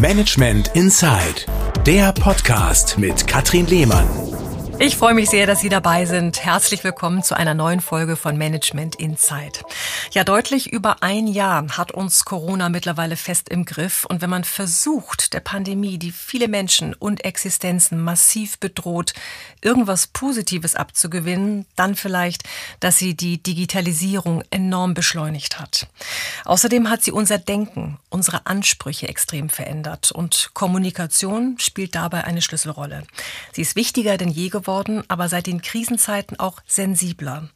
Management Inside, der Podcast mit Katrin Lehmann. Ich freue mich sehr, dass Sie dabei sind. Herzlich willkommen zu einer neuen Folge von Management Insight. Ja, deutlich über ein Jahr hat uns Corona mittlerweile fest im Griff. Und wenn man versucht, der Pandemie, die viele Menschen und Existenzen massiv bedroht, irgendwas Positives abzugewinnen, dann vielleicht, dass sie die Digitalisierung enorm beschleunigt hat. Außerdem hat sie unser Denken, unsere Ansprüche extrem verändert. Und Kommunikation spielt dabei eine Schlüsselrolle. Sie ist wichtiger denn je geworden geworden, aber seit den Krisenzeiten auch sensibler.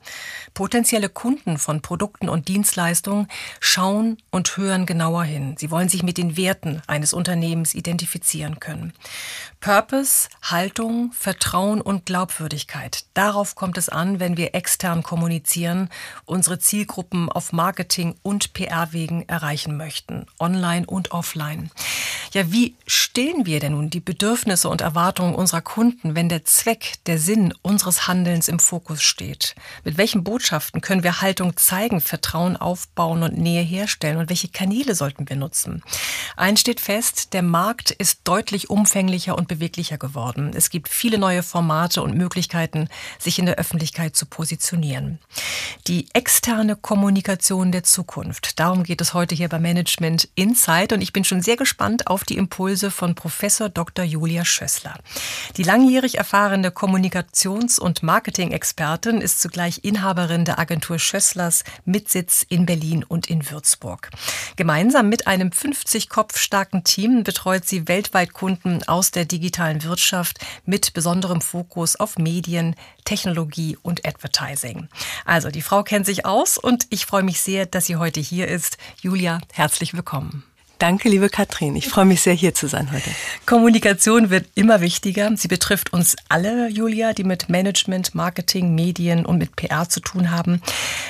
Potenzielle Kunden von Produkten und Dienstleistungen schauen und hören genauer hin. Sie wollen sich mit den Werten eines Unternehmens identifizieren können. Purpose, Haltung, Vertrauen und Glaubwürdigkeit. Darauf kommt es an, wenn wir extern kommunizieren, unsere Zielgruppen auf Marketing- und PR-Wegen erreichen möchten, online und offline. Ja, wie stillen wir denn nun die Bedürfnisse und Erwartungen unserer Kunden, wenn der Zweck, der Sinn unseres Handelns im Fokus steht? Mit welchen Botschaften können wir Haltung zeigen, Vertrauen aufbauen und Nähe herstellen? Und welche Kanäle sollten wir nutzen? Eins steht fest, der Markt ist deutlich umfänglicher und beweglicher geworden. Es gibt viele neue Formate und Möglichkeiten, sich in der Öffentlichkeit zu positionieren. Die externe Kommunikation der Zukunft. Darum geht es heute hier bei Management Insight und ich bin schon sehr gespannt auf die Impulse von Professor Dr. Julia Schössler. Die langjährig erfahrene Kommunikations- und Marketing-Expertin ist zugleich Inhaberin der Agentur Schösslers mit Sitz in Berlin und in Würzburg. Gemeinsam mit einem 50 Kopf starken Team betreut sie weltweit Kunden aus der digitalen Wirtschaft mit besonderem Fokus auf Medien, Technologie und Advertising. Also die Frau kennt sich aus und ich freue mich sehr, dass sie heute hier ist. Julia, herzlich willkommen. Danke, liebe Katrin. Ich freue mich sehr, hier zu sein heute. Kommunikation wird immer wichtiger. Sie betrifft uns alle, Julia, die mit Management, Marketing, Medien und mit PR zu tun haben.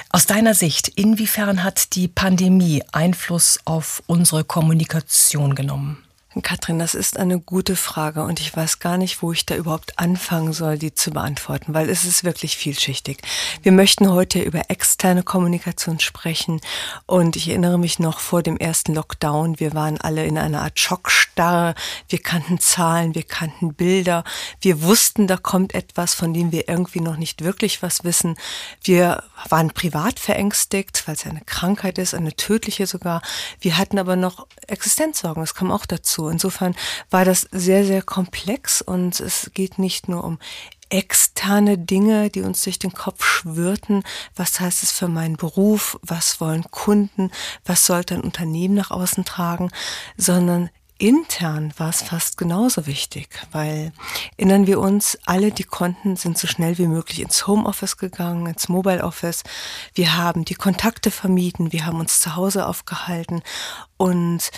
Aus deiner Sicht, inwiefern hat die Pandemie Einfluss auf unsere Kommunikation genommen? Katrin, das ist eine gute Frage und ich weiß gar nicht, wo ich da überhaupt anfangen soll, die zu beantworten, weil es ist wirklich vielschichtig. Wir möchten heute über externe Kommunikation sprechen und ich erinnere mich noch vor dem ersten Lockdown, wir waren alle in einer Art Schockstarre, wir kannten Zahlen, wir kannten Bilder, wir wussten, da kommt etwas, von dem wir irgendwie noch nicht wirklich was wissen. Wir waren privat verängstigt, weil es eine Krankheit ist, eine tödliche sogar. Wir hatten aber noch Existenzsorgen, das kam auch dazu. Insofern war das sehr, sehr komplex und es geht nicht nur um externe Dinge, die uns durch den Kopf schwirrten. Was heißt es für meinen Beruf? Was wollen Kunden? Was sollte ein Unternehmen nach außen tragen? Sondern intern war es fast genauso wichtig, weil erinnern wir uns, alle, die konnten, sind so schnell wie möglich ins Homeoffice gegangen, ins Mobile Office. Wir haben die Kontakte vermieden, wir haben uns zu Hause aufgehalten und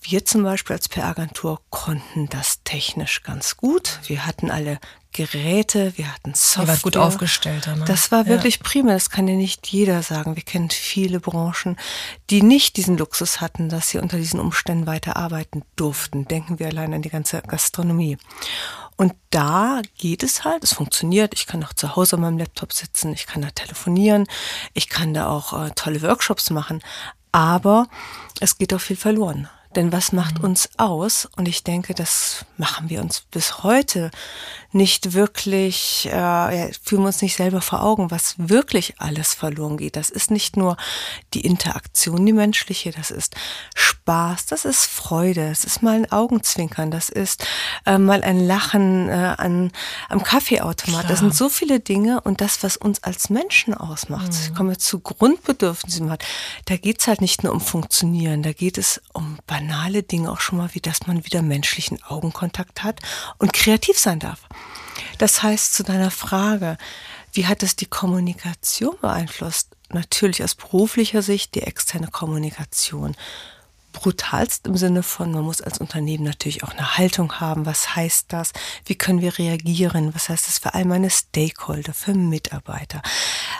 wir zum Beispiel als PR-Agentur konnten das technisch ganz gut. Wir hatten alle Geräte, wir hatten Software. Ihr gut aufgestellt. Ne? Das war wirklich ja. prima. Das kann ja nicht jeder sagen. Wir kennen viele Branchen, die nicht diesen Luxus hatten, dass sie unter diesen Umständen weiter arbeiten durften. Denken wir allein an die ganze Gastronomie. Und da geht es halt, es funktioniert. Ich kann auch zu Hause an meinem Laptop sitzen, ich kann da telefonieren, ich kann da auch äh, tolle Workshops machen. Aber es geht auch viel verloren. Denn was macht mhm. uns aus? Und ich denke, das machen wir uns bis heute nicht wirklich, äh, fühlen wir uns nicht selber vor Augen, was wirklich alles verloren geht. Das ist nicht nur die Interaktion, die menschliche, das ist Spaß, das ist Freude, das ist mal ein Augenzwinkern, das ist äh, mal ein Lachen äh, an, am Kaffeeautomat. Klar. Das sind so viele Dinge und das, was uns als Menschen ausmacht. Mhm. Kommen wir zu Grundbedürfnissen. Da geht es halt nicht nur um Funktionieren, da geht es um banale Dinge auch schon mal, wie dass man wieder menschlichen Augenkontakt hat und kreativ sein darf. Das heißt, zu deiner Frage, wie hat es die Kommunikation beeinflusst? Natürlich aus beruflicher Sicht die externe Kommunikation brutalst im Sinne von, man muss als Unternehmen natürlich auch eine Haltung haben. Was heißt das? Wie können wir reagieren? Was heißt das für all meine Stakeholder, für Mitarbeiter?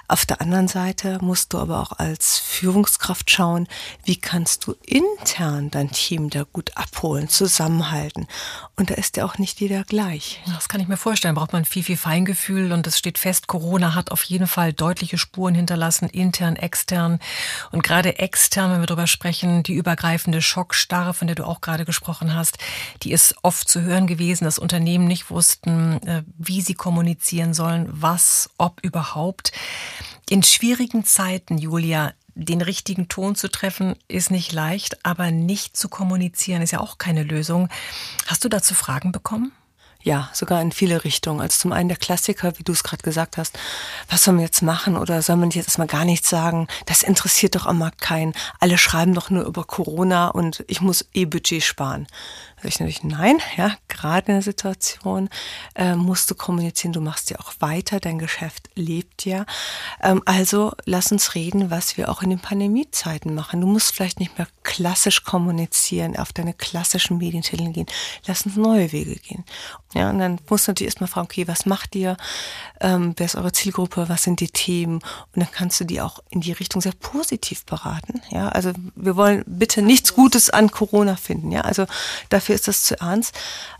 Auf der anderen Seite musst du aber auch als Führungskraft schauen, wie kannst du intern dein Team da gut abholen, zusammenhalten. Und da ist ja auch nicht jeder gleich. Das kann ich mir vorstellen. Braucht man viel, viel Feingefühl. Und es steht fest, Corona hat auf jeden Fall deutliche Spuren hinterlassen, intern, extern. Und gerade extern, wenn wir darüber sprechen, die übergreifen übergreifende Schockstarre, von der du auch gerade gesprochen hast, die ist oft zu hören gewesen, dass Unternehmen nicht wussten, äh, wie sie kommunizieren sollen, was, ob überhaupt. In schwierigen Zeiten, Julia, den richtigen Ton zu treffen, ist nicht leicht, aber nicht zu kommunizieren ist ja auch keine Lösung. Hast du dazu Fragen bekommen? Ja, sogar in viele Richtungen. Also zum einen der Klassiker, wie du es gerade gesagt hast. Was sollen wir jetzt machen oder soll man jetzt erstmal gar nichts sagen? Das interessiert doch am Markt keinen. Alle schreiben doch nur über Corona und ich muss eh Budget sparen. Sag ich natürlich, nein, ja, gerade in der Situation äh, musst du kommunizieren, du machst ja auch weiter, dein Geschäft lebt ja. Ähm, also lass uns reden, was wir auch in den Pandemiezeiten machen. Du musst vielleicht nicht mehr klassisch kommunizieren, auf deine klassischen Medientitel gehen. Lass uns neue Wege gehen. Ja, und dann musst du natürlich erstmal fragen, okay, was macht ihr? Ähm, wer ist eure Zielgruppe? Was sind die Themen? Und dann kannst du die auch in die Richtung sehr positiv beraten. Ja, also wir wollen bitte nichts Gutes an Corona finden. Ja, also dafür ist das zu ernst.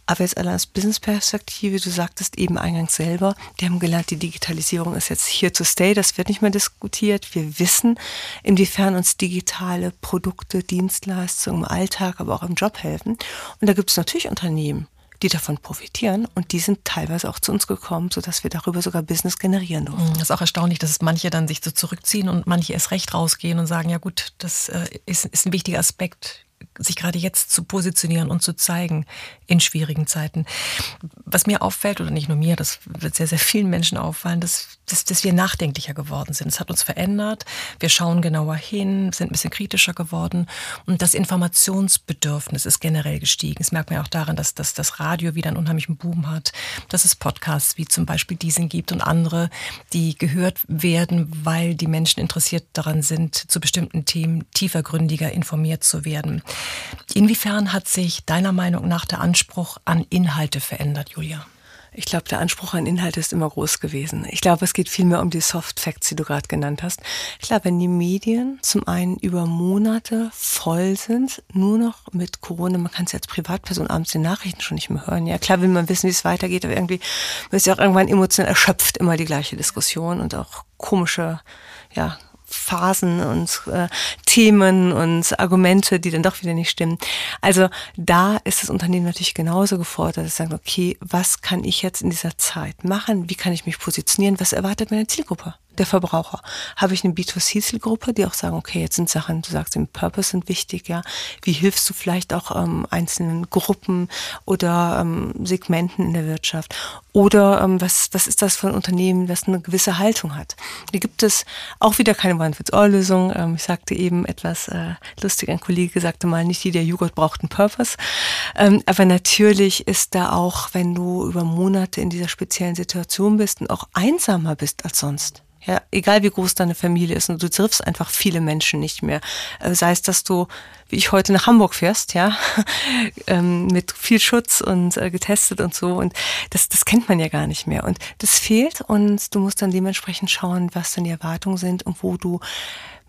Aber jetzt allein aus Business-Perspektive, du sagtest eben eingangs selber, die haben gelernt, die Digitalisierung ist jetzt here to stay, das wird nicht mehr diskutiert. Wir wissen, inwiefern uns digitale Produkte, Dienstleistungen im Alltag, aber auch im Job helfen. Und da gibt es natürlich Unternehmen, die davon profitieren und die sind teilweise auch zu uns gekommen, sodass wir darüber sogar Business generieren durften. Das ist auch erstaunlich, dass manche dann sich so zurückziehen und manche erst recht rausgehen und sagen, ja gut, das äh, ist, ist ein wichtiger Aspekt sich gerade jetzt zu positionieren und zu zeigen in schwierigen Zeiten. Was mir auffällt, oder nicht nur mir, das wird sehr, sehr vielen Menschen auffallen, dass, dass, dass wir nachdenklicher geworden sind. Es hat uns verändert. Wir schauen genauer hin, sind ein bisschen kritischer geworden. Und das Informationsbedürfnis ist generell gestiegen. Das merkt man ja auch daran, dass, dass das Radio wieder einen unheimlichen Boom hat, dass es Podcasts wie zum Beispiel diesen gibt und andere, die gehört werden, weil die Menschen interessiert daran sind, zu bestimmten Themen tiefergründiger informiert zu werden. Inwiefern hat sich deiner Meinung nach der Anspruch an Inhalte verändert, Julia? Ich glaube, der Anspruch an Inhalte ist immer groß gewesen. Ich glaube, es geht vielmehr um die Soft Facts, die du gerade genannt hast. Klar, wenn die Medien zum einen über Monate voll sind, nur noch mit Corona, man kann es ja als Privatperson abends die Nachrichten schon nicht mehr hören. Ja, klar will man wissen, wie es weitergeht, aber irgendwie ist ja auch irgendwann emotional erschöpft immer die gleiche Diskussion und auch komische, ja, Phasen und äh, Themen und Argumente, die dann doch wieder nicht stimmen. Also da ist das Unternehmen natürlich genauso gefordert, dass sagt, okay, was kann ich jetzt in dieser Zeit machen? Wie kann ich mich positionieren? Was erwartet meine Zielgruppe? Der Verbraucher. Habe ich eine B2C-Zielgruppe, die auch sagen, okay, jetzt sind Sachen, du sagst, im Purpose sind wichtig, ja. Wie hilfst du vielleicht auch ähm, einzelnen Gruppen oder ähm, Segmenten in der Wirtschaft? Oder ähm, was, was ist das für ein Unternehmen, das eine gewisse Haltung hat? Da gibt es auch wieder keine One-Fits-All-Lösung. Ähm, ich sagte eben etwas äh, lustig, ein Kollege sagte mal, nicht jeder Joghurt braucht einen Purpose. Ähm, aber natürlich ist da auch, wenn du über Monate in dieser speziellen Situation bist und auch einsamer bist als sonst, ja, egal wie groß deine Familie ist und du triffst einfach viele Menschen nicht mehr. Äh, sei es, dass du, wie ich heute nach Hamburg fährst, ja, ähm, mit viel Schutz und äh, getestet und so. Und das, das kennt man ja gar nicht mehr. Und das fehlt und du musst dann dementsprechend schauen, was denn die Erwartungen sind und wo du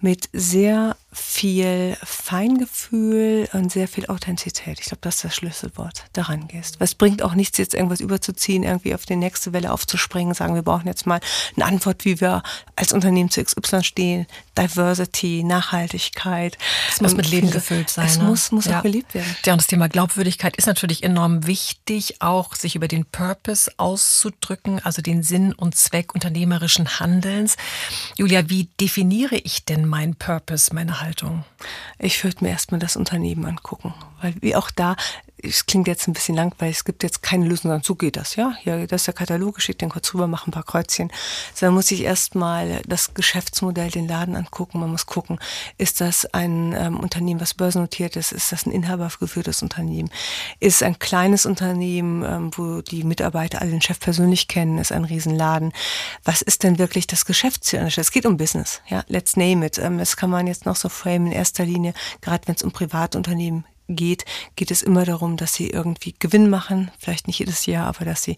mit sehr viel Feingefühl und sehr viel Authentizität. Ich glaube, das ist das Schlüsselwort. Daran gehst. Was bringt auch nichts, jetzt irgendwas überzuziehen, irgendwie auf die nächste Welle aufzuspringen, sagen, wir brauchen jetzt mal eine Antwort, wie wir als Unternehmen zu XY stehen. Diversity, Nachhaltigkeit. Es muss mit ähm, Leben gefüllt sein. Es ne? muss, muss ja. auch gelebt werden. Ja, und das Thema Glaubwürdigkeit ist natürlich enorm wichtig, auch sich über den Purpose auszudrücken, also den Sinn und Zweck unternehmerischen Handelns. Julia, wie definiere ich denn mein Purpose, meine Haltung? Ich würde mir erstmal das Unternehmen angucken, weil wie auch da, es klingt jetzt ein bisschen langweilig, es gibt jetzt keine Lösung, sondern so geht das, ja. Hier, das ist der Katalog, ich schicke den kurz rüber, mache ein paar Kreuzchen. Sondern muss ich erstmal das Geschäftsmodell, den Laden angucken. Man muss gucken, ist das ein ähm, Unternehmen, was börsennotiert ist? Ist das ein inhabergeführtes Unternehmen? Ist ein kleines Unternehmen, ähm, wo die Mitarbeiter alle den Chef persönlich kennen? Ist ein Riesenladen? Was ist denn wirklich das Geschäftsziel? Es geht um Business, ja. Let's name it. Ähm, das kann man jetzt noch so framen in erster Linie, gerade wenn es um Privatunternehmen geht, geht es immer darum, dass sie irgendwie Gewinn machen, vielleicht nicht jedes Jahr, aber dass sie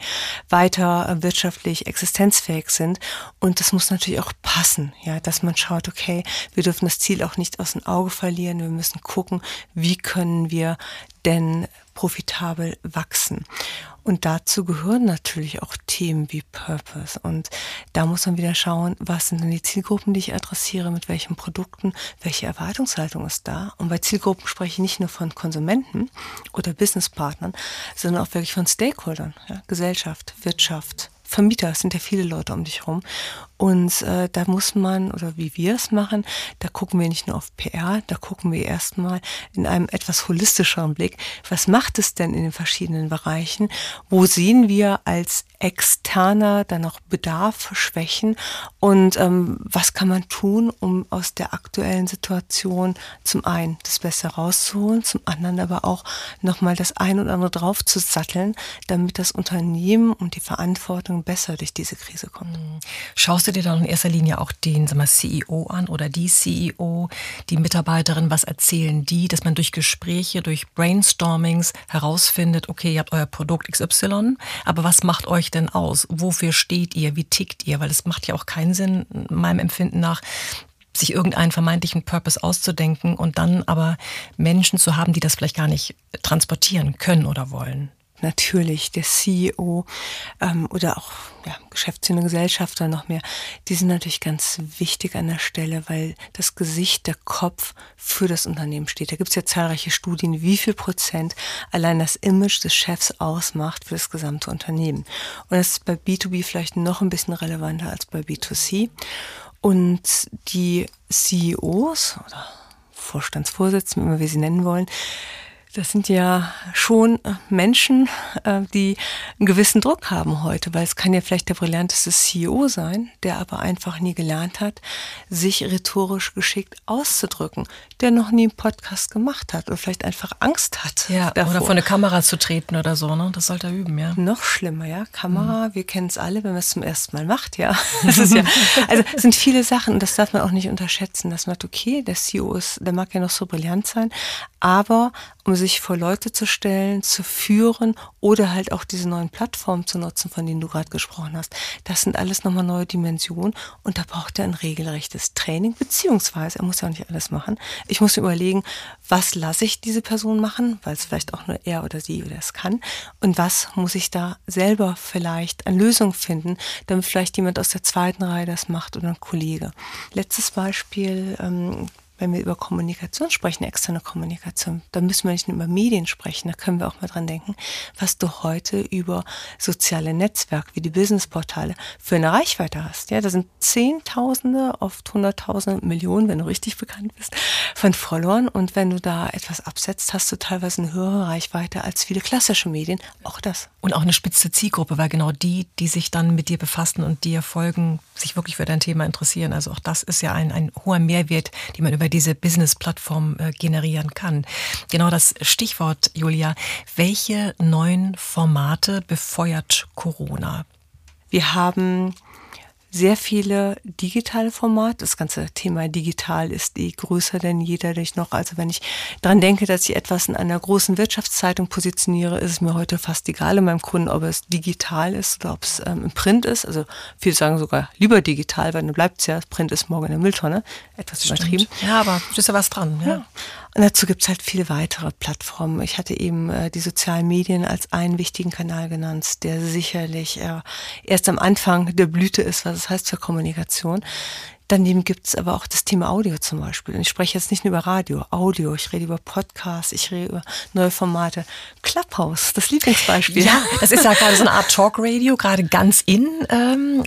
weiter äh, wirtschaftlich existenzfähig sind. Und das muss natürlich auch passen, ja, dass man schaut, okay, wir dürfen das Ziel auch nicht aus dem Auge verlieren. Wir müssen gucken, wie können wir denn profitabel wachsen. Und dazu gehören natürlich auch Themen wie Purpose. Und da muss man wieder schauen, was sind denn die Zielgruppen, die ich adressiere, mit welchen Produkten, welche Erwartungshaltung ist da. Und bei Zielgruppen spreche ich nicht nur von Konsumenten oder Businesspartnern, sondern auch wirklich von Stakeholdern, ja, Gesellschaft, Wirtschaft, Vermieter, es sind ja viele Leute um dich herum. Und äh, da muss man, oder wie wir es machen, da gucken wir nicht nur auf PR, da gucken wir erstmal in einem etwas holistischeren Blick, was macht es denn in den verschiedenen Bereichen? Wo sehen wir als Externer dann noch Bedarf, Schwächen? Und ähm, was kann man tun, um aus der aktuellen Situation zum einen das Beste rauszuholen, zum anderen aber auch nochmal das ein oder andere drauf zu satteln, damit das Unternehmen und die Verantwortung besser durch diese Krise kommt. Schaust du du dir dann in erster Linie auch den sag mal, CEO an oder die CEO, die Mitarbeiterin, was erzählen die, dass man durch Gespräche, durch Brainstormings herausfindet, okay, ihr habt euer Produkt XY, aber was macht euch denn aus? Wofür steht ihr? Wie tickt ihr? Weil es macht ja auch keinen Sinn, meinem Empfinden nach, sich irgendeinen vermeintlichen Purpose auszudenken und dann aber Menschen zu haben, die das vielleicht gar nicht transportieren können oder wollen natürlich der CEO ähm, oder auch ja, Geschäftsführende Gesellschafter noch mehr, die sind natürlich ganz wichtig an der Stelle, weil das Gesicht, der Kopf für das Unternehmen steht. Da gibt es ja zahlreiche Studien, wie viel Prozent allein das Image des Chefs ausmacht für das gesamte Unternehmen. Und das ist bei B2B vielleicht noch ein bisschen relevanter als bei B2C. Und die CEOs oder Vorstandsvorsitzenden, wie wir sie nennen wollen, das sind ja schon Menschen, äh, die einen gewissen Druck haben heute, weil es kann ja vielleicht der brillanteste CEO sein, der aber einfach nie gelernt hat, sich rhetorisch geschickt auszudrücken, der noch nie einen Podcast gemacht hat oder vielleicht einfach Angst hat. Ja, davor. oder vor eine Kamera zu treten oder so, ne? Das sollte er üben, ja. Noch schlimmer, ja. Kamera, mhm. wir kennen es alle, wenn man es zum ersten Mal macht, ja. Das ist ja, also es sind viele Sachen und das darf man auch nicht unterschätzen. Das macht okay, der CEO ist, der mag ja noch so brillant sein, aber um sich vor Leute zu stellen, zu führen oder halt auch diese neuen Plattformen zu nutzen, von denen du gerade gesprochen hast. Das sind alles nochmal neue Dimensionen und da braucht er ein regelrechtes Training, beziehungsweise er muss ja auch nicht alles machen. Ich muss mir überlegen, was lasse ich diese Person machen, weil es vielleicht auch nur er oder sie oder es kann und was muss ich da selber vielleicht an Lösungen finden, damit vielleicht jemand aus der zweiten Reihe das macht oder ein Kollege. Letztes Beispiel, ähm, wenn wir über Kommunikation sprechen, externe Kommunikation, dann müssen wir nicht nur über Medien sprechen, da können wir auch mal dran denken, was du heute über soziale Netzwerke wie die Businessportale für eine Reichweite hast. Ja, da sind Zehntausende, oft Hunderttausende, Millionen, wenn du richtig bekannt bist, von Followern. Und wenn du da etwas absetzt, hast du teilweise eine höhere Reichweite als viele klassische Medien. Auch das. Und auch eine spitze Zielgruppe, weil genau die, die sich dann mit dir befassen und dir folgen, sich wirklich für dein Thema interessieren. Also auch das ist ja ein, ein hoher Mehrwert, den man über diese Business-Plattform äh, generieren kann. Genau das Stichwort, Julia. Welche neuen Formate befeuert Corona? Wir haben sehr viele digitale Formate. Das ganze Thema digital ist eh größer denn je dadurch noch. Also wenn ich daran denke, dass ich etwas in einer großen Wirtschaftszeitung positioniere, ist es mir heute fast egal in meinem Kunden, ob es digital ist oder ob es ähm, im Print ist. Also viele sagen sogar lieber digital, weil dann bleibt es ja, Print ist morgen in der Mülltonne. Etwas Stimmt. übertrieben. Ja, aber ist ja was dran. Ja. ja. Und dazu gibt es halt viele weitere Plattformen. Ich hatte eben äh, die sozialen Medien als einen wichtigen Kanal genannt, der sicherlich äh, erst am Anfang der Blüte ist, was es heißt für Kommunikation. Daneben gibt es aber auch das Thema Audio zum Beispiel. Und ich spreche jetzt nicht nur über Radio, Audio, ich rede über Podcasts, ich rede über neue Formate. Clubhouse, das Lieblingsbeispiel. Ja, das ist ja gerade so eine Art Talk-Radio, gerade ganz in. Ähm,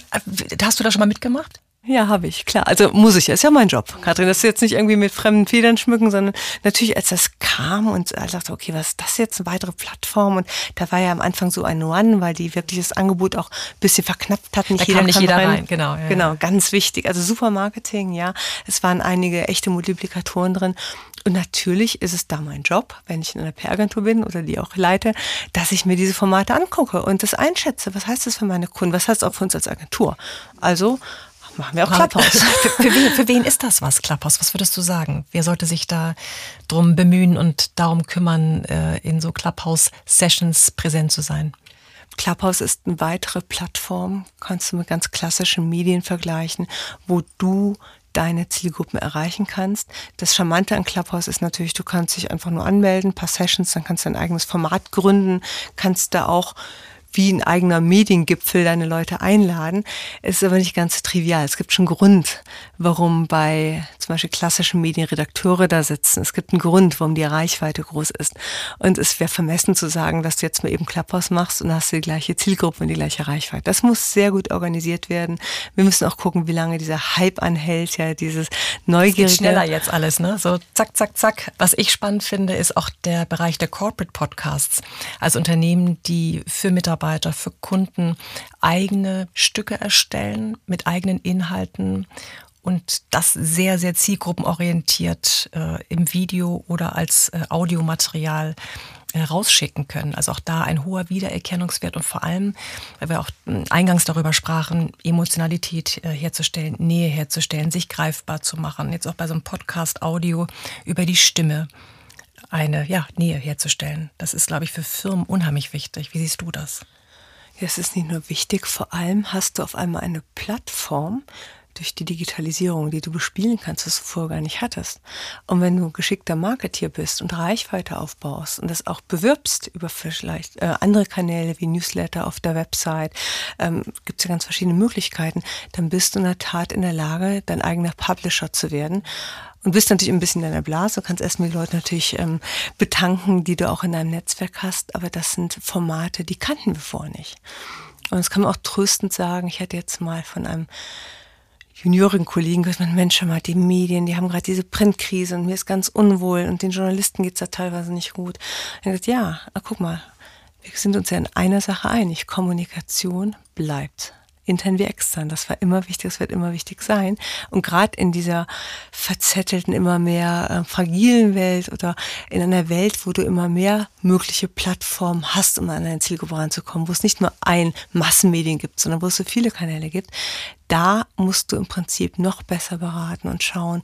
hast du da schon mal mitgemacht? Ja, habe ich, klar. Also muss ich, ist ja mein Job. Kathrin, das ist jetzt nicht irgendwie mit fremden Federn schmücken, sondern natürlich, als das kam und er dachte, okay, was ist das jetzt, eine weitere Plattform? Und da war ja am Anfang so ein One, weil die wirklich das Angebot auch ein bisschen verknappt hatten. Da jeder kam nicht jeder rein. rein. Genau, ja. genau, ganz wichtig. Also super Marketing, ja. Es waren einige echte Multiplikatoren drin. Und natürlich ist es da mein Job, wenn ich in einer PR-Agentur bin oder die auch leite, dass ich mir diese Formate angucke und das einschätze. Was heißt das für meine Kunden? Was heißt das auch für uns als Agentur? Also machen wir auch Clubhouse. für, für, wen, für wen ist das was, Clubhouse? Was würdest du sagen? Wer sollte sich da drum bemühen und darum kümmern, äh, in so Clubhouse-Sessions präsent zu sein? Clubhouse ist eine weitere Plattform, kannst du mit ganz klassischen Medien vergleichen, wo du deine Zielgruppen erreichen kannst. Das Charmante an Clubhouse ist natürlich, du kannst dich einfach nur anmelden, ein paar Sessions, dann kannst du ein eigenes Format gründen, kannst da auch wie ein eigener Mediengipfel deine Leute einladen. Es ist aber nicht ganz trivial. Es gibt schon Grund, warum bei zum Beispiel klassischen Medienredakteure da sitzen. Es gibt einen Grund, warum die Reichweite groß ist. Und es wäre vermessen zu sagen, dass du jetzt mal eben Clubhouse machst und hast die gleiche Zielgruppe und die gleiche Reichweite. Das muss sehr gut organisiert werden. Wir müssen auch gucken, wie lange dieser Hype anhält, ja, dieses Neugierige. Es schneller jetzt alles, ne? So zack, zack, zack. Was ich spannend finde, ist auch der Bereich der Corporate Podcasts. Also Unternehmen, die für Mitarbeiter Mitarbeiter, für Kunden eigene Stücke erstellen mit eigenen Inhalten und das sehr, sehr zielgruppenorientiert äh, im Video oder als äh, Audiomaterial äh, rausschicken können. Also auch da ein hoher Wiedererkennungswert und vor allem, weil wir auch hm, eingangs darüber sprachen, Emotionalität äh, herzustellen, Nähe herzustellen, sich greifbar zu machen. Jetzt auch bei so einem Podcast Audio über die Stimme eine ja, Nähe herzustellen. Das ist, glaube ich, für Firmen unheimlich wichtig. Wie siehst du das? Ja, es ist nicht nur wichtig, vor allem hast du auf einmal eine Plattform durch die Digitalisierung, die du bespielen kannst, was du vorher gar nicht hattest. Und wenn du geschickter Marketeer bist und Reichweite aufbaust und das auch bewirbst über vielleicht äh, andere Kanäle wie Newsletter auf der Website, ähm, gibt es ja ganz verschiedene Möglichkeiten, dann bist du in der Tat in der Lage, dein eigener Publisher zu werden und bist natürlich ein bisschen in deiner Blase. Du kannst erstmal die Leute natürlich ähm, betanken, die du auch in deinem Netzwerk hast. Aber das sind Formate, die kannten wir vorher nicht. Und das kann man auch tröstend sagen. Ich hatte jetzt mal von einem Juniorenkollegen gesagt, Mensch, mal, die Medien, die haben gerade diese Printkrise und mir ist ganz unwohl und den Journalisten geht's da teilweise nicht gut. Und gesagt, ja, guck mal, wir sind uns ja in einer Sache einig. Kommunikation bleibt intern wie extern. Das war immer wichtig, das wird immer wichtig sein. Und gerade in dieser verzettelten, immer mehr äh, fragilen Welt oder in einer Welt, wo du immer mehr mögliche Plattformen hast, um an dein Zielgruppe ranzukommen, wo es nicht nur ein Massenmedien gibt, sondern wo es so viele Kanäle gibt, da musst du im Prinzip noch besser beraten und schauen,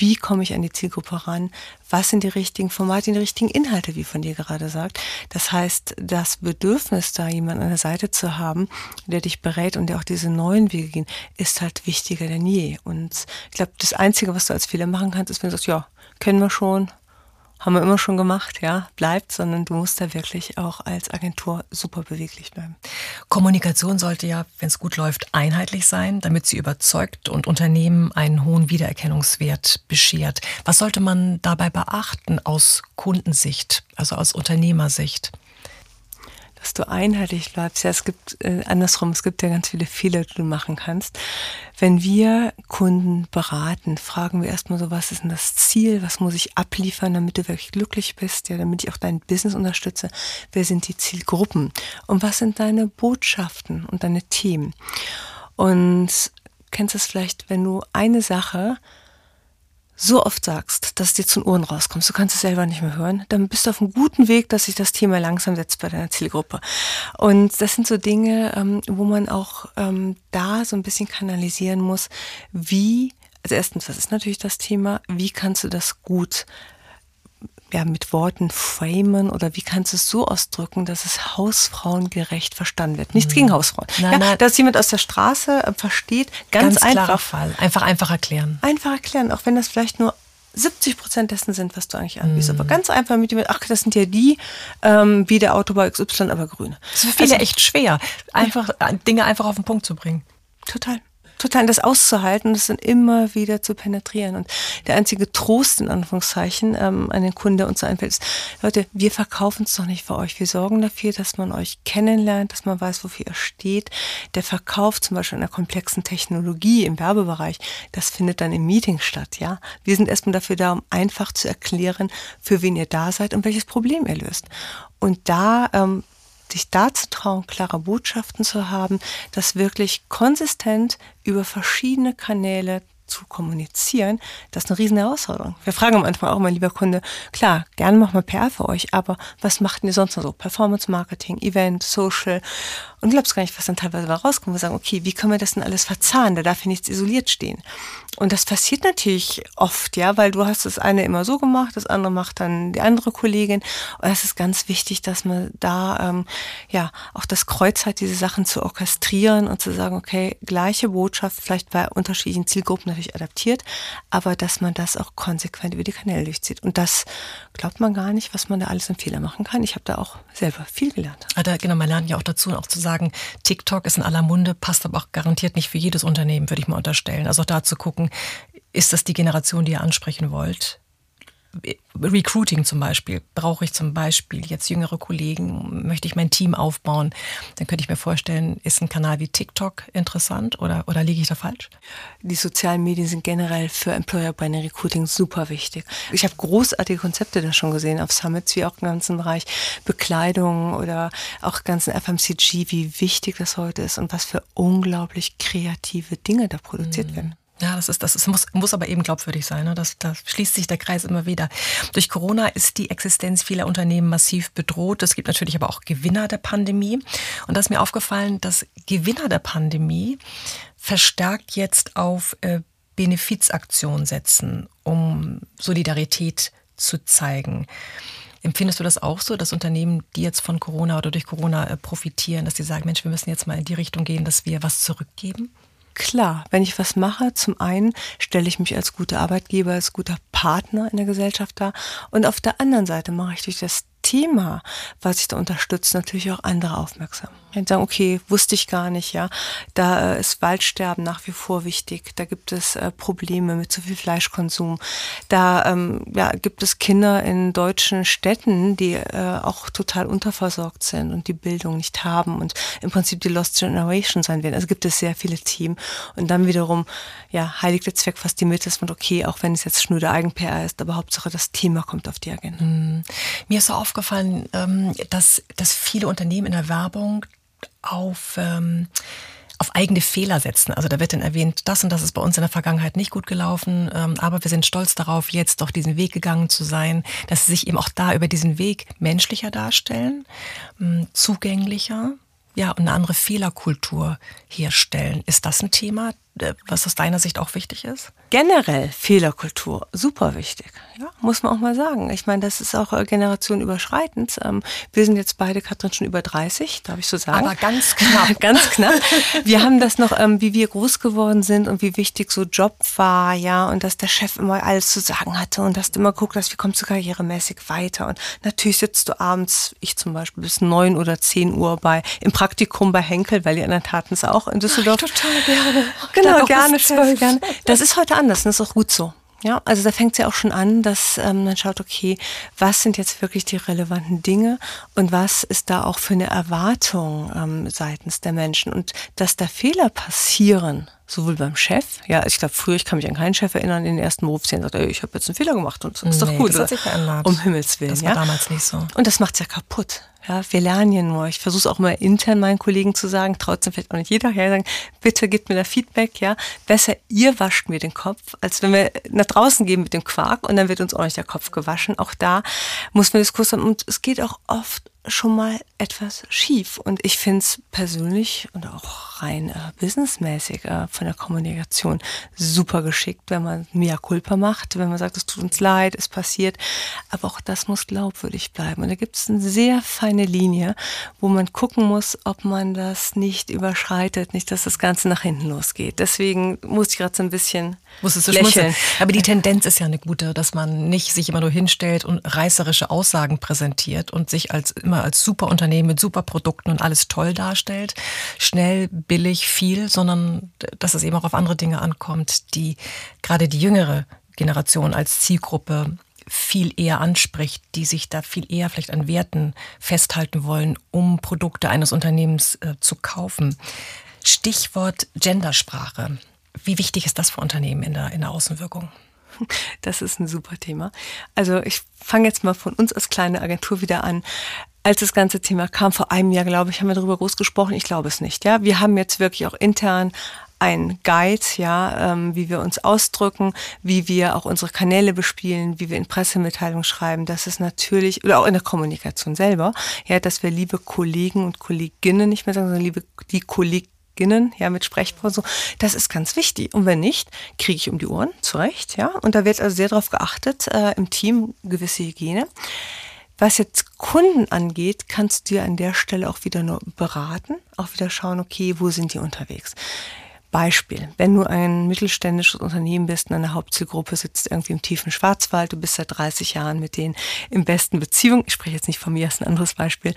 wie komme ich an die Zielgruppe ran, was sind die richtigen Formate, die richtigen Inhalte, wie von dir gerade sagt. Das heißt, das Bedürfnis, da jemanden an der Seite zu haben, der dich berät und der auch diese neuen Wege gehen, ist halt wichtiger denn je. Und ich glaube, das Einzige, was du als Fehler machen kannst, ist, wenn du sagst, ja, kennen wir schon, haben wir immer schon gemacht, ja, bleibt, sondern du musst da wirklich auch als Agentur super beweglich bleiben. Kommunikation sollte ja, wenn es gut läuft, einheitlich sein, damit sie überzeugt und Unternehmen einen hohen Wiedererkennungswert beschert. Was sollte man dabei beachten aus Kundensicht, also aus Unternehmersicht? Dass du einheitlich bleibst. Ja, es gibt äh, andersrum, es gibt ja ganz viele Fehler, die du machen kannst. Wenn wir Kunden beraten, fragen wir erstmal so, was ist denn das Ziel? Was muss ich abliefern, damit du wirklich glücklich bist? Ja, damit ich auch dein Business unterstütze. Wer sind die Zielgruppen? Und was sind deine Botschaften und deine Themen? Und kennst du es vielleicht, wenn du eine Sache so oft sagst, dass es dir zu den Ohren rauskommst, du kannst es selber nicht mehr hören, dann bist du auf einem guten Weg, dass sich das Thema langsam setzt bei deiner Zielgruppe. Und das sind so Dinge, ähm, wo man auch ähm, da so ein bisschen kanalisieren muss, wie, also erstens, was ist natürlich das Thema, wie kannst du das gut ja, mit Worten framen oder wie kannst du es so ausdrücken, dass es hausfrauengerecht verstanden wird? Nichts mhm. gegen Hausfrauen. Nein, ja, nein. Dass jemand aus der Straße äh, versteht, ganz, ganz einfach. Fall. Einfach, einfach erklären. Einfach erklären, auch wenn das vielleicht nur 70 Prozent dessen sind, was du eigentlich anbietest. Mhm. Aber ganz einfach mit dem, ach, das sind ja die, ähm, wie der Autobau XY, aber grüne. Das ist für viele also, echt schwer, einfach äh, Dinge einfach auf den Punkt zu bringen. Total total das auszuhalten und das dann immer wieder zu penetrieren. Und der einzige Trost in Anführungszeichen ähm, an den Kunden, der uns einfällt, ist, Leute, wir verkaufen es doch nicht für euch. Wir sorgen dafür, dass man euch kennenlernt, dass man weiß, wofür ihr steht. Der Verkauf zum Beispiel einer komplexen Technologie im Werbebereich, das findet dann im Meeting statt, ja. Wir sind erstmal dafür da, um einfach zu erklären, für wen ihr da seid und welches Problem ihr löst. Und da ähm, sich da zu trauen, klare Botschaften zu haben, das wirklich konsistent über verschiedene Kanäle zu kommunizieren, das ist eine riesen Herausforderung. Wir fragen manchmal auch mein lieber Kunde, klar, gerne machen wir PR für euch, aber was macht ihr sonst noch so? Performance Marketing, Event, Social. Und glaubst gar nicht, was dann teilweise rauskommt. Wir sagen, okay, wie können wir das denn alles verzahnen? Da darf hier nichts isoliert stehen. Und das passiert natürlich oft, ja, weil du hast das eine immer so gemacht, das andere macht dann die andere Kollegin. Und es ist ganz wichtig, dass man da ähm, ja auch das Kreuz hat, diese Sachen zu orchestrieren und zu sagen, okay, gleiche Botschaft, vielleicht bei unterschiedlichen Zielgruppen natürlich adaptiert, aber dass man das auch konsequent über die Kanäle durchzieht. Und das glaubt man gar nicht, was man da alles im Fehler machen kann. Ich habe da auch selber viel gelernt. Ah, da, genau, man lernt ja auch dazu, auch zu sagen, TikTok ist in aller Munde, passt aber auch garantiert nicht für jedes Unternehmen, würde ich mal unterstellen. Also auch da zu gucken, ist das die Generation, die ihr ansprechen wollt? Recruiting zum Beispiel. Brauche ich zum Beispiel jetzt jüngere Kollegen? Möchte ich mein Team aufbauen? Dann könnte ich mir vorstellen, ist ein Kanal wie TikTok interessant oder, oder liege ich da falsch? Die sozialen Medien sind generell für Employer Branding Recruiting super wichtig. Ich habe großartige Konzepte da schon gesehen auf Summits, wie auch im ganzen Bereich Bekleidung oder auch ganzen FMCG, wie wichtig das heute ist und was für unglaublich kreative Dinge da produziert mhm. werden. Ja, das ist, das ist, muss, muss aber eben glaubwürdig sein. Ne? Das, da schließt sich der Kreis immer wieder. Durch Corona ist die Existenz vieler Unternehmen massiv bedroht. Es gibt natürlich aber auch Gewinner der Pandemie. Und da ist mir aufgefallen, dass Gewinner der Pandemie verstärkt jetzt auf äh, Benefizaktionen setzen, um Solidarität zu zeigen. Empfindest du das auch so, dass Unternehmen, die jetzt von Corona oder durch Corona äh, profitieren, dass sie sagen, Mensch, wir müssen jetzt mal in die Richtung gehen, dass wir was zurückgeben? Klar, wenn ich was mache, zum einen stelle ich mich als guter Arbeitgeber, als guter Partner in der Gesellschaft dar und auf der anderen Seite mache ich durch das Thema, was ich da unterstütze, natürlich auch andere aufmerksam. Und sagen, okay, wusste ich gar nicht, ja. Da äh, ist Waldsterben nach wie vor wichtig. Da gibt es äh, Probleme mit zu viel Fleischkonsum. Da ähm, ja, gibt es Kinder in deutschen Städten, die äh, auch total unterversorgt sind und die Bildung nicht haben und im Prinzip die Lost Generation sein werden. Also gibt es sehr viele Teams. Und dann wiederum, ja, heiligt der Zweck fast die Mitte, dass man, okay, auch wenn es jetzt schnöde Eigen-PR ist, aber Hauptsache das Thema kommt auf die Agenda. Mhm. Mir ist so aufgefallen, ähm, dass, dass viele Unternehmen in der Werbung auf, ähm, auf eigene Fehler setzen. Also da wird dann erwähnt, das und das ist bei uns in der Vergangenheit nicht gut gelaufen, ähm, aber wir sind stolz darauf, jetzt doch diesen Weg gegangen zu sein, dass sie sich eben auch da über diesen Weg menschlicher darstellen, ähm, zugänglicher, ja, und eine andere Fehlerkultur herstellen. Ist das ein Thema, was aus deiner Sicht auch wichtig ist? generell Fehlerkultur super wichtig, ja, muss man auch mal sagen. Ich meine, das ist auch äh, generationenüberschreitend. Ähm, wir sind jetzt beide, Katrin, schon über 30, darf ich so sagen. Aber ganz knapp. ganz knapp. Wir haben das noch, ähm, wie wir groß geworden sind und wie wichtig so Job war, ja, und dass der Chef immer alles zu sagen hatte und dass du immer guckst, wie kommst du karrieremäßig weiter. Und natürlich sitzt du abends, ich zum Beispiel, bis neun oder zehn Uhr bei im Praktikum bei Henkel, weil die anderen taten es auch in Düsseldorf. Ach, total gerne. Genau, gerne, voll gerne. Das ist heute anders. Und das ist auch gut so. Ja, also da fängt es ja auch schon an, dass ähm, man schaut, okay, was sind jetzt wirklich die relevanten Dinge und was ist da auch für eine Erwartung ähm, seitens der Menschen und dass da Fehler passieren, sowohl beim Chef, ja, ich glaube früher, ich kann mich an keinen Chef erinnern, in den ersten Berufsjahren sagt, ey, ich habe jetzt einen Fehler gemacht und das ist nee, doch gut. Das hat sich verändert. Um Himmels Willen. Das war ja? damals nicht so. Und das macht's ja kaputt. Ja, wir lernen ja nur. Ich versuche es auch immer intern meinen Kollegen zu sagen, trotzdem vielleicht auch nicht jeder, ja, sagen, bitte gebt mir da Feedback, ja. Besser ihr wascht mir den Kopf, als wenn wir nach draußen gehen mit dem Quark und dann wird uns auch nicht der Kopf gewaschen. Auch da muss man Diskurs haben und es geht auch oft schon mal etwas schief. Und ich finde es persönlich und auch rein äh, businessmäßig äh, von der Kommunikation super geschickt, wenn man mehr Culpa macht, wenn man sagt, es tut uns leid, es passiert. Aber auch das muss glaubwürdig bleiben. Und da gibt es eine sehr feine Linie, wo man gucken muss, ob man das nicht überschreitet, nicht, dass das Ganze nach hinten losgeht. Deswegen muss ich gerade so ein bisschen Musstest du lächeln. Aber die Tendenz ist ja eine gute, dass man nicht sich immer nur hinstellt und reißerische Aussagen präsentiert und sich als immer als super Unternehmen mit super Produkten und alles toll darstellt. Schnell, billig, viel, sondern dass es eben auch auf andere Dinge ankommt, die gerade die jüngere Generation als Zielgruppe viel eher anspricht, die sich da viel eher vielleicht an Werten festhalten wollen, um Produkte eines Unternehmens äh, zu kaufen. Stichwort Gendersprache. Wie wichtig ist das für Unternehmen in der, in der Außenwirkung? Das ist ein super Thema. Also ich fange jetzt mal von uns als kleine Agentur wieder an. Als das ganze Thema kam vor einem Jahr, glaube ich, haben wir darüber groß gesprochen. Ich glaube es nicht. Ja, wir haben jetzt wirklich auch intern ein Guide, ja, ähm, wie wir uns ausdrücken, wie wir auch unsere Kanäle bespielen, wie wir in Pressemitteilungen schreiben. Das ist natürlich, oder auch in der Kommunikation selber, ja, dass wir liebe Kollegen und Kolleginnen nicht mehr sagen, sondern liebe die Kolleginnen, ja, mit Sprechpause, das ist ganz wichtig. Und wenn nicht, kriege ich um die Ohren, zurecht, ja. Und da wird also sehr darauf geachtet, äh, im Team gewisse Hygiene. Was jetzt Kunden angeht, kannst du dir an der Stelle auch wieder nur beraten, auch wieder schauen, okay, wo sind die unterwegs? Beispiel, wenn du ein mittelständisches Unternehmen bist und eine Hauptzielgruppe sitzt irgendwie im tiefen Schwarzwald, du bist seit 30 Jahren mit denen im besten Beziehung, ich spreche jetzt nicht von mir, ist ein anderes Beispiel,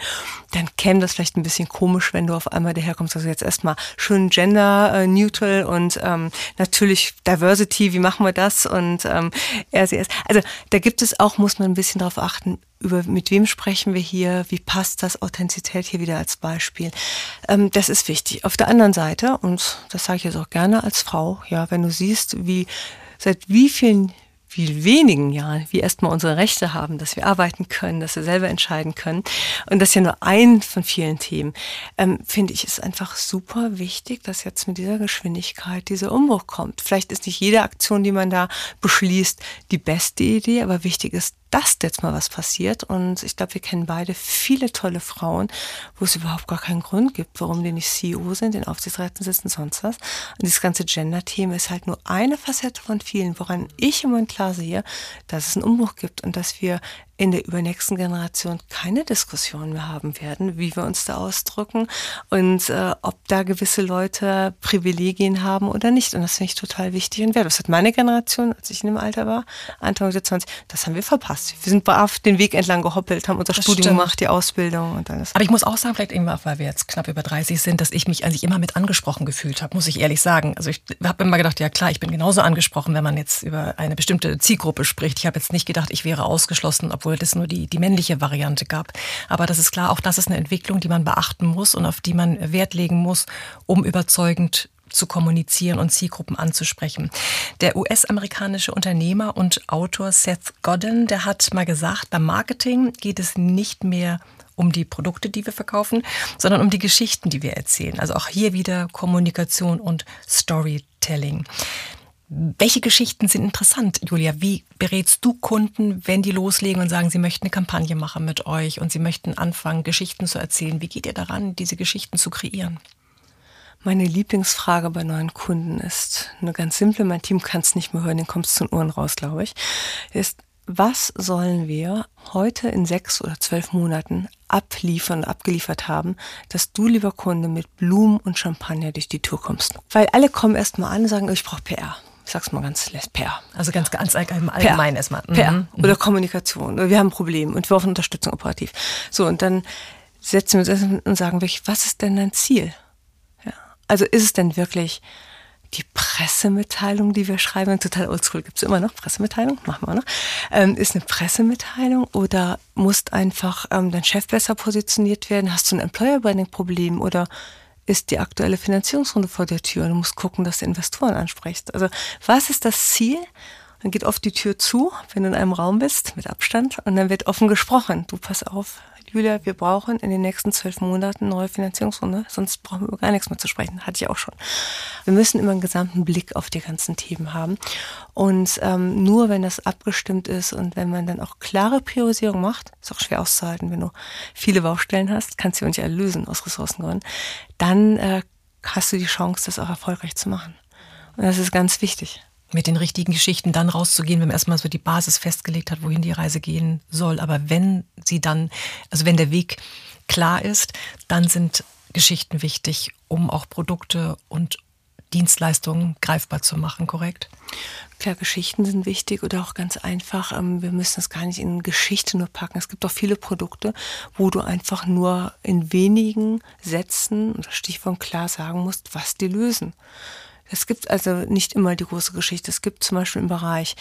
dann käme das vielleicht ein bisschen komisch, wenn du auf einmal daherkommst, also jetzt erstmal schön gender neutral und ähm, natürlich Diversity, wie machen wir das und ähm, RCS. Also da gibt es auch, muss man ein bisschen darauf achten, über mit wem sprechen wir hier, wie passt das, Authentizität hier wieder als Beispiel. Ähm, das ist wichtig. Auf der anderen Seite, und das sage ich jetzt auch gerne als Frau, ja, wenn du siehst, wie seit wie vielen wie wenigen Jahren wir erstmal unsere Rechte haben, dass wir arbeiten können, dass wir selber entscheiden können. Und das ist ja nur ein von vielen Themen. Ähm, finde ich es einfach super wichtig, dass jetzt mit dieser Geschwindigkeit dieser Umbruch kommt. Vielleicht ist nicht jede Aktion, die man da beschließt, die beste Idee, aber wichtig ist, dass jetzt mal was passiert. Und ich glaube, wir kennen beide viele tolle Frauen, wo es überhaupt gar keinen Grund gibt, warum die nicht CEO sind, in Aufsichtsräten sitzen, sonst was. Und dieses ganze Gender-Thema ist halt nur eine Facette von vielen, woran ich im Moment klar sehe, dass es einen Umbruch gibt und dass wir in der übernächsten Generation keine Diskussion mehr haben werden, wie wir uns da ausdrücken und äh, ob da gewisse Leute Privilegien haben oder nicht. Und das finde ich total wichtig und wert. Das hat meine Generation, als ich in dem Alter war, Anfang der 20, das haben wir verpasst. Wir sind brav den Weg entlang gehoppelt, haben unser das Studium stimmt. gemacht, die Ausbildung und alles. Aber ich muss auch sagen, vielleicht irgendwann, weil wir jetzt knapp über 30 sind, dass ich mich eigentlich immer mit angesprochen gefühlt habe, muss ich ehrlich sagen. Also ich habe immer gedacht, ja klar, ich bin genauso angesprochen, wenn man jetzt über eine bestimmte Zielgruppe spricht. Ich habe jetzt nicht gedacht, ich wäre ausgeschlossen, obwohl obwohl das nur die, die männliche Variante gab. Aber das ist klar, auch das ist eine Entwicklung, die man beachten muss und auf die man Wert legen muss, um überzeugend zu kommunizieren und Zielgruppen anzusprechen. Der US-amerikanische Unternehmer und Autor Seth Godin, der hat mal gesagt, beim Marketing geht es nicht mehr um die Produkte, die wir verkaufen, sondern um die Geschichten, die wir erzählen. Also auch hier wieder Kommunikation und Storytelling. Welche Geschichten sind interessant, Julia? Wie berätst du Kunden, wenn die loslegen und sagen, sie möchten eine Kampagne machen mit euch und sie möchten anfangen, Geschichten zu erzählen? Wie geht ihr daran, diese Geschichten zu kreieren? Meine Lieblingsfrage bei neuen Kunden ist eine ganz simple, mein Team kann es nicht mehr hören, den kommt es zu den Ohren raus, glaube ich, ist, was sollen wir heute in sechs oder zwölf Monaten abliefern und abgeliefert haben, dass du, lieber Kunde, mit Blumen und Champagner durch die Tour kommst? Weil alle kommen erstmal an und sagen, ich brauche PR ich sag's mal ganz per. Also ganz, ganz allgemein erstmal. Per. Mhm. Oder Kommunikation. Wir haben ein Problem und wir brauchen Unterstützung operativ. So, und dann setzen wir uns und sagen was ist denn dein Ziel? Ja. Also ist es denn wirklich die Pressemitteilung, die wir schreiben, total oldschool, gibt es immer noch Pressemitteilung, machen wir noch, ähm, ist eine Pressemitteilung oder muss einfach ähm, dein Chef besser positioniert werden? Hast du ein Employer Branding Problem oder ist die aktuelle Finanzierungsrunde vor der Tür du musst gucken, dass du Investoren ansprichst. Also was ist das Ziel? Dann geht oft die Tür zu, wenn du in einem Raum bist, mit Abstand, und dann wird offen gesprochen. Du pass auf, Julia, wir brauchen in den nächsten zwölf Monaten neue Finanzierungsrunde, sonst brauchen wir über gar nichts mehr zu sprechen. Hatte ich auch schon. Wir müssen immer einen gesamten Blick auf die ganzen Themen haben. Und ähm, nur wenn das abgestimmt ist und wenn man dann auch klare Priorisierung macht, ist auch schwer auszuhalten, wenn du viele Baustellen hast, kannst du nicht alle lösen aus Ressourcengründen, dann äh, hast du die Chance, das auch erfolgreich zu machen. Und das ist ganz wichtig mit den richtigen Geschichten dann rauszugehen, wenn man erstmal so die Basis festgelegt hat, wohin die Reise gehen soll. Aber wenn sie dann, also wenn der Weg klar ist, dann sind Geschichten wichtig, um auch Produkte und Dienstleistungen greifbar zu machen, korrekt? Klar, Geschichten sind wichtig oder auch ganz einfach. Ähm, wir müssen es gar nicht in Geschichte nur packen. Es gibt auch viele Produkte, wo du einfach nur in wenigen Sätzen, Stichwort klar sagen musst, was die lösen. Es gibt also nicht immer die große Geschichte. Es gibt zum Beispiel im Bereich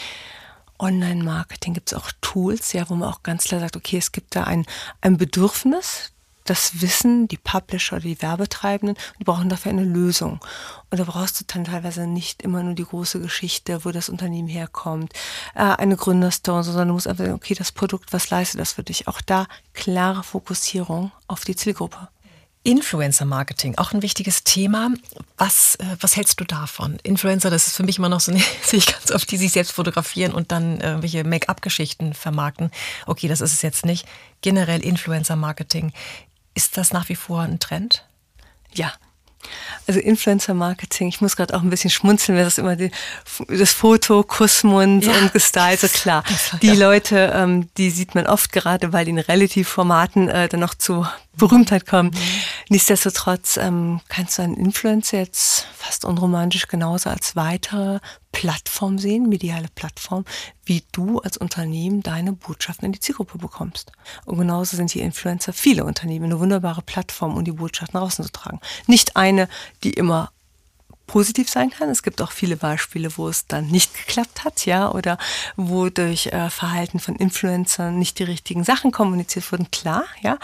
Online-Marketing gibt es auch Tools, ja, wo man auch ganz klar sagt, okay, es gibt da ein, ein Bedürfnis, das Wissen, die Publisher oder die Werbetreibenden, die brauchen dafür eine Lösung. Und da brauchst du dann teilweise nicht immer nur die große Geschichte, wo das Unternehmen herkommt, äh, eine Gründerstory, sondern du musst einfach sagen, okay, das Produkt, was leistet das für dich? Auch da klare Fokussierung auf die Zielgruppe. Influencer-Marketing, auch ein wichtiges Thema. Was, äh, was hältst du davon? Influencer, das ist für mich immer noch so, sehe ich ganz oft, die sich selbst fotografieren und dann irgendwelche Make-up-Geschichten vermarkten. Okay, das ist es jetzt nicht. Generell Influencer-Marketing. Ist das nach wie vor ein Trend? Ja, also Influencer-Marketing, ich muss gerade auch ein bisschen schmunzeln, wenn das immer die, das Foto, Kussmund ja. und gestylt, so klar. Die ja. Leute, ähm, die sieht man oft gerade, weil die in Relativformaten äh, dann noch zu Berühmtheit kommen. Mhm. Nichtsdestotrotz ähm, kannst du einen Influencer jetzt fast unromantisch genauso als weitere Plattform sehen, mediale Plattform, wie du als Unternehmen deine Botschaften in die Zielgruppe bekommst. Und genauso sind die Influencer viele Unternehmen eine wunderbare Plattform, um die Botschaften außen zu tragen. Nicht eine, die immer positiv sein kann. Es gibt auch viele Beispiele, wo es dann nicht geklappt hat, ja, oder wo durch äh, Verhalten von Influencern nicht die richtigen Sachen kommuniziert wurden. Klar, ja,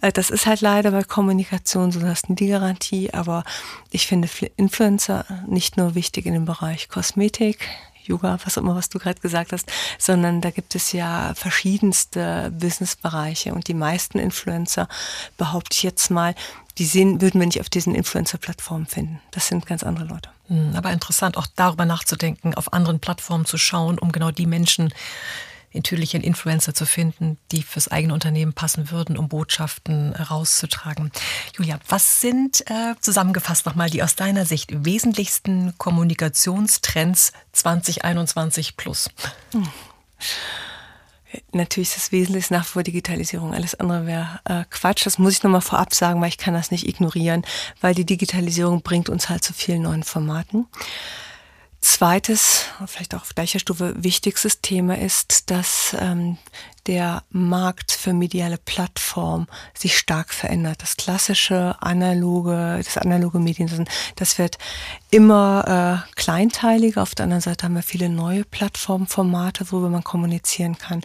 äh, das ist halt leider bei Kommunikation so, das ist die Garantie. Aber ich finde Influencer nicht nur wichtig in dem Bereich Kosmetik, Yoga, was auch immer, was du gerade gesagt hast, sondern da gibt es ja verschiedenste Businessbereiche und die meisten Influencer, behaupte ich jetzt mal, die sehen, würden wir nicht auf diesen Influencer-Plattformen finden. Das sind ganz andere Leute. Hm, aber interessant, auch darüber nachzudenken, auf anderen Plattformen zu schauen, um genau die Menschen natürlich einen Influencer zu finden, die fürs eigene Unternehmen passen würden, um Botschaften rauszutragen. Julia, was sind äh, zusammengefasst nochmal die aus deiner Sicht wesentlichsten Kommunikationstrends 2021 plus? Hm. Natürlich ist das Wesentliche nach wie vor Digitalisierung. Alles andere wäre äh, Quatsch. Das muss ich nochmal vorab sagen, weil ich kann das nicht ignorieren, weil die Digitalisierung bringt uns halt zu vielen neuen Formaten. Zweites, vielleicht auch auf gleicher Stufe wichtigstes Thema ist, dass ähm, der Markt für mediale Plattformen sich stark verändert. Das klassische analoge, das analoge Medien, das wird immer äh, kleinteiliger. Auf der anderen Seite haben wir viele neue Plattformformate, worüber man kommunizieren kann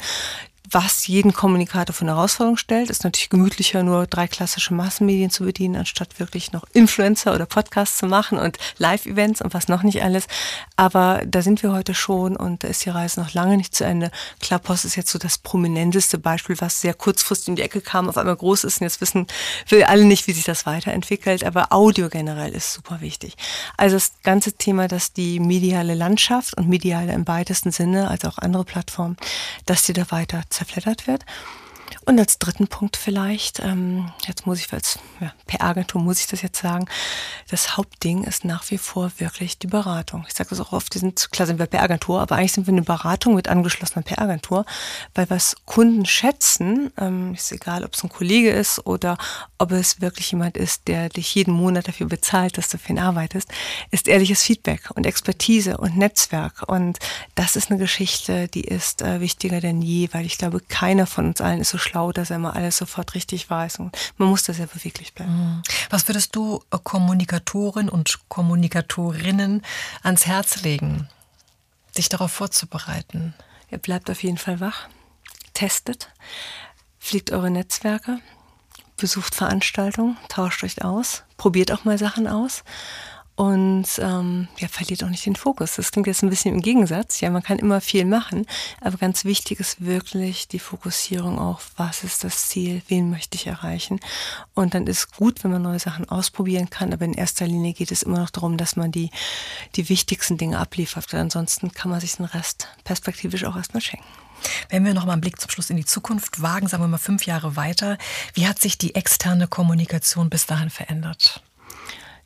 was jeden Kommunikator eine Herausforderung stellt, ist natürlich gemütlicher, nur drei klassische Massenmedien zu bedienen, anstatt wirklich noch Influencer oder Podcasts zu machen und Live-Events und was noch nicht alles. Aber da sind wir heute schon und da ist die Reise noch lange nicht zu Ende. Klappos ist jetzt so das prominenteste Beispiel, was sehr kurzfristig in die Ecke kam, auf einmal groß ist und jetzt wissen wir alle nicht, wie sich das weiterentwickelt. Aber Audio generell ist super wichtig. Also das ganze Thema, dass die mediale Landschaft und mediale im weitesten Sinne, als auch andere Plattformen, dass die da weiter zerfleddert wird. Und als dritten Punkt vielleicht, ähm, jetzt muss ich als ja, PR-Agentur muss ich das jetzt sagen, das Hauptding ist nach wie vor wirklich die Beratung. Ich sage das auch oft, die sind, klar sind wir PR-Agentur, aber eigentlich sind wir eine Beratung mit angeschlossener PR-Agentur, weil was Kunden schätzen, ähm, ist egal, ob es ein Kollege ist oder ob es wirklich jemand ist, der dich jeden Monat dafür bezahlt, dass du für ihn arbeitest, ist ehrliches Feedback und Expertise und Netzwerk. Und das ist eine Geschichte, die ist äh, wichtiger denn je, weil ich glaube, keiner von uns allen ist so schlau, dass er immer alles sofort richtig weiß. Und man muss da sehr beweglich bleiben. Mhm. Was würdest du Kommunikatoren und Kommunikatorinnen ans Herz legen, sich darauf vorzubereiten? Ihr bleibt auf jeden Fall wach, testet, fliegt eure Netzwerke, besucht Veranstaltungen, tauscht euch aus, probiert auch mal Sachen aus und ähm, ja, verliert auch nicht den Fokus. Das klingt jetzt ein bisschen im Gegensatz. Ja, man kann immer viel machen, aber ganz wichtig ist wirklich die Fokussierung auf, was ist das Ziel, wen möchte ich erreichen. Und dann ist gut, wenn man neue Sachen ausprobieren kann, aber in erster Linie geht es immer noch darum, dass man die, die wichtigsten Dinge abliefert. Weil ansonsten kann man sich den Rest perspektivisch auch erstmal schenken. Wenn wir noch mal einen Blick zum Schluss in die Zukunft wagen, sagen wir mal fünf Jahre weiter, wie hat sich die externe Kommunikation bis dahin verändert?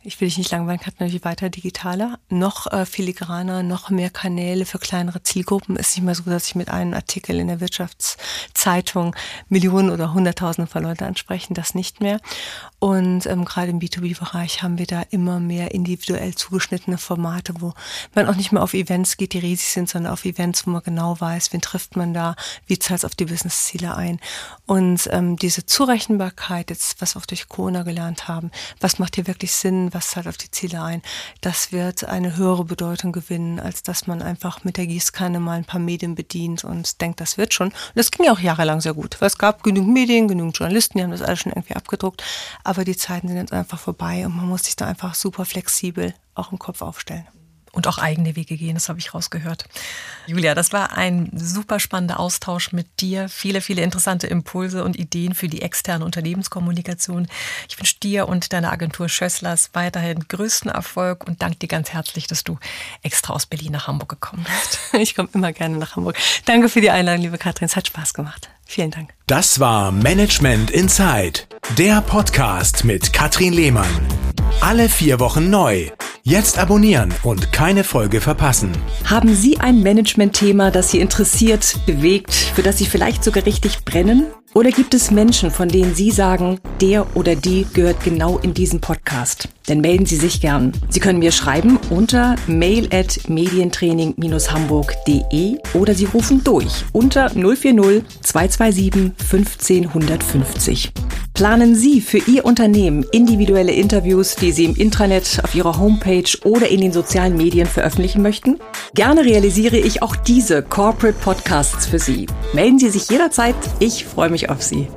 Ich will dich nicht langweilen, hat natürlich weiter digitaler, noch äh, filigraner, noch mehr Kanäle für kleinere Zielgruppen. Ist nicht mehr so, dass ich mit einem Artikel in der Wirtschaftszeitung Millionen oder Hunderttausende von Leuten ansprechen, das nicht mehr. Und ähm, gerade im B2B-Bereich haben wir da immer mehr individuell zugeschnittene Formate, wo man auch nicht mehr auf Events geht, die riesig sind, sondern auf Events, wo man genau weiß, wen trifft man da, wie zahlt es auf die Businessziele ein. Und ähm, diese Zurechenbarkeit, jetzt was wir auch durch Corona gelernt haben, was macht hier wirklich Sinn, was zahlt auf die Ziele ein, das wird eine höhere Bedeutung gewinnen, als dass man einfach mit der Gießkanne mal ein paar Medien bedient und denkt, das wird schon. Und das ging ja auch jahrelang sehr gut, weil es gab genügend Medien, genügend Journalisten, die haben das alles schon irgendwie abgedruckt aber die Zeiten sind jetzt einfach vorbei und man muss sich da einfach super flexibel auch im Kopf aufstellen. Und auch eigene Wege gehen, das habe ich rausgehört. Julia, das war ein super spannender Austausch mit dir. Viele, viele interessante Impulse und Ideen für die externe Unternehmenskommunikation. Ich wünsche dir und deiner Agentur Schösslers weiterhin größten Erfolg und danke dir ganz herzlich, dass du extra aus Berlin nach Hamburg gekommen bist. Ich komme immer gerne nach Hamburg. Danke für die Einladung, liebe Katrin. Es hat Spaß gemacht. Vielen Dank. Das war Management Inside, der Podcast mit Katrin Lehmann. Alle vier Wochen neu. Jetzt abonnieren und keine Folge verpassen. Haben Sie ein Management-Thema, das Sie interessiert, bewegt, für das Sie vielleicht sogar richtig brennen? Oder gibt es Menschen, von denen Sie sagen, der oder die gehört genau in diesen Podcast? Dann melden Sie sich gern. Sie können mir schreiben unter mail at medientraining-hamburg.de oder Sie rufen durch unter 040 227 15 150. Planen Sie für Ihr Unternehmen individuelle Interviews, die Sie im Intranet, auf Ihrer Homepage oder in den sozialen Medien veröffentlichen möchten? Gerne realisiere ich auch diese Corporate Podcasts für Sie. Melden Sie sich jederzeit. Ich freue mich auf Sie.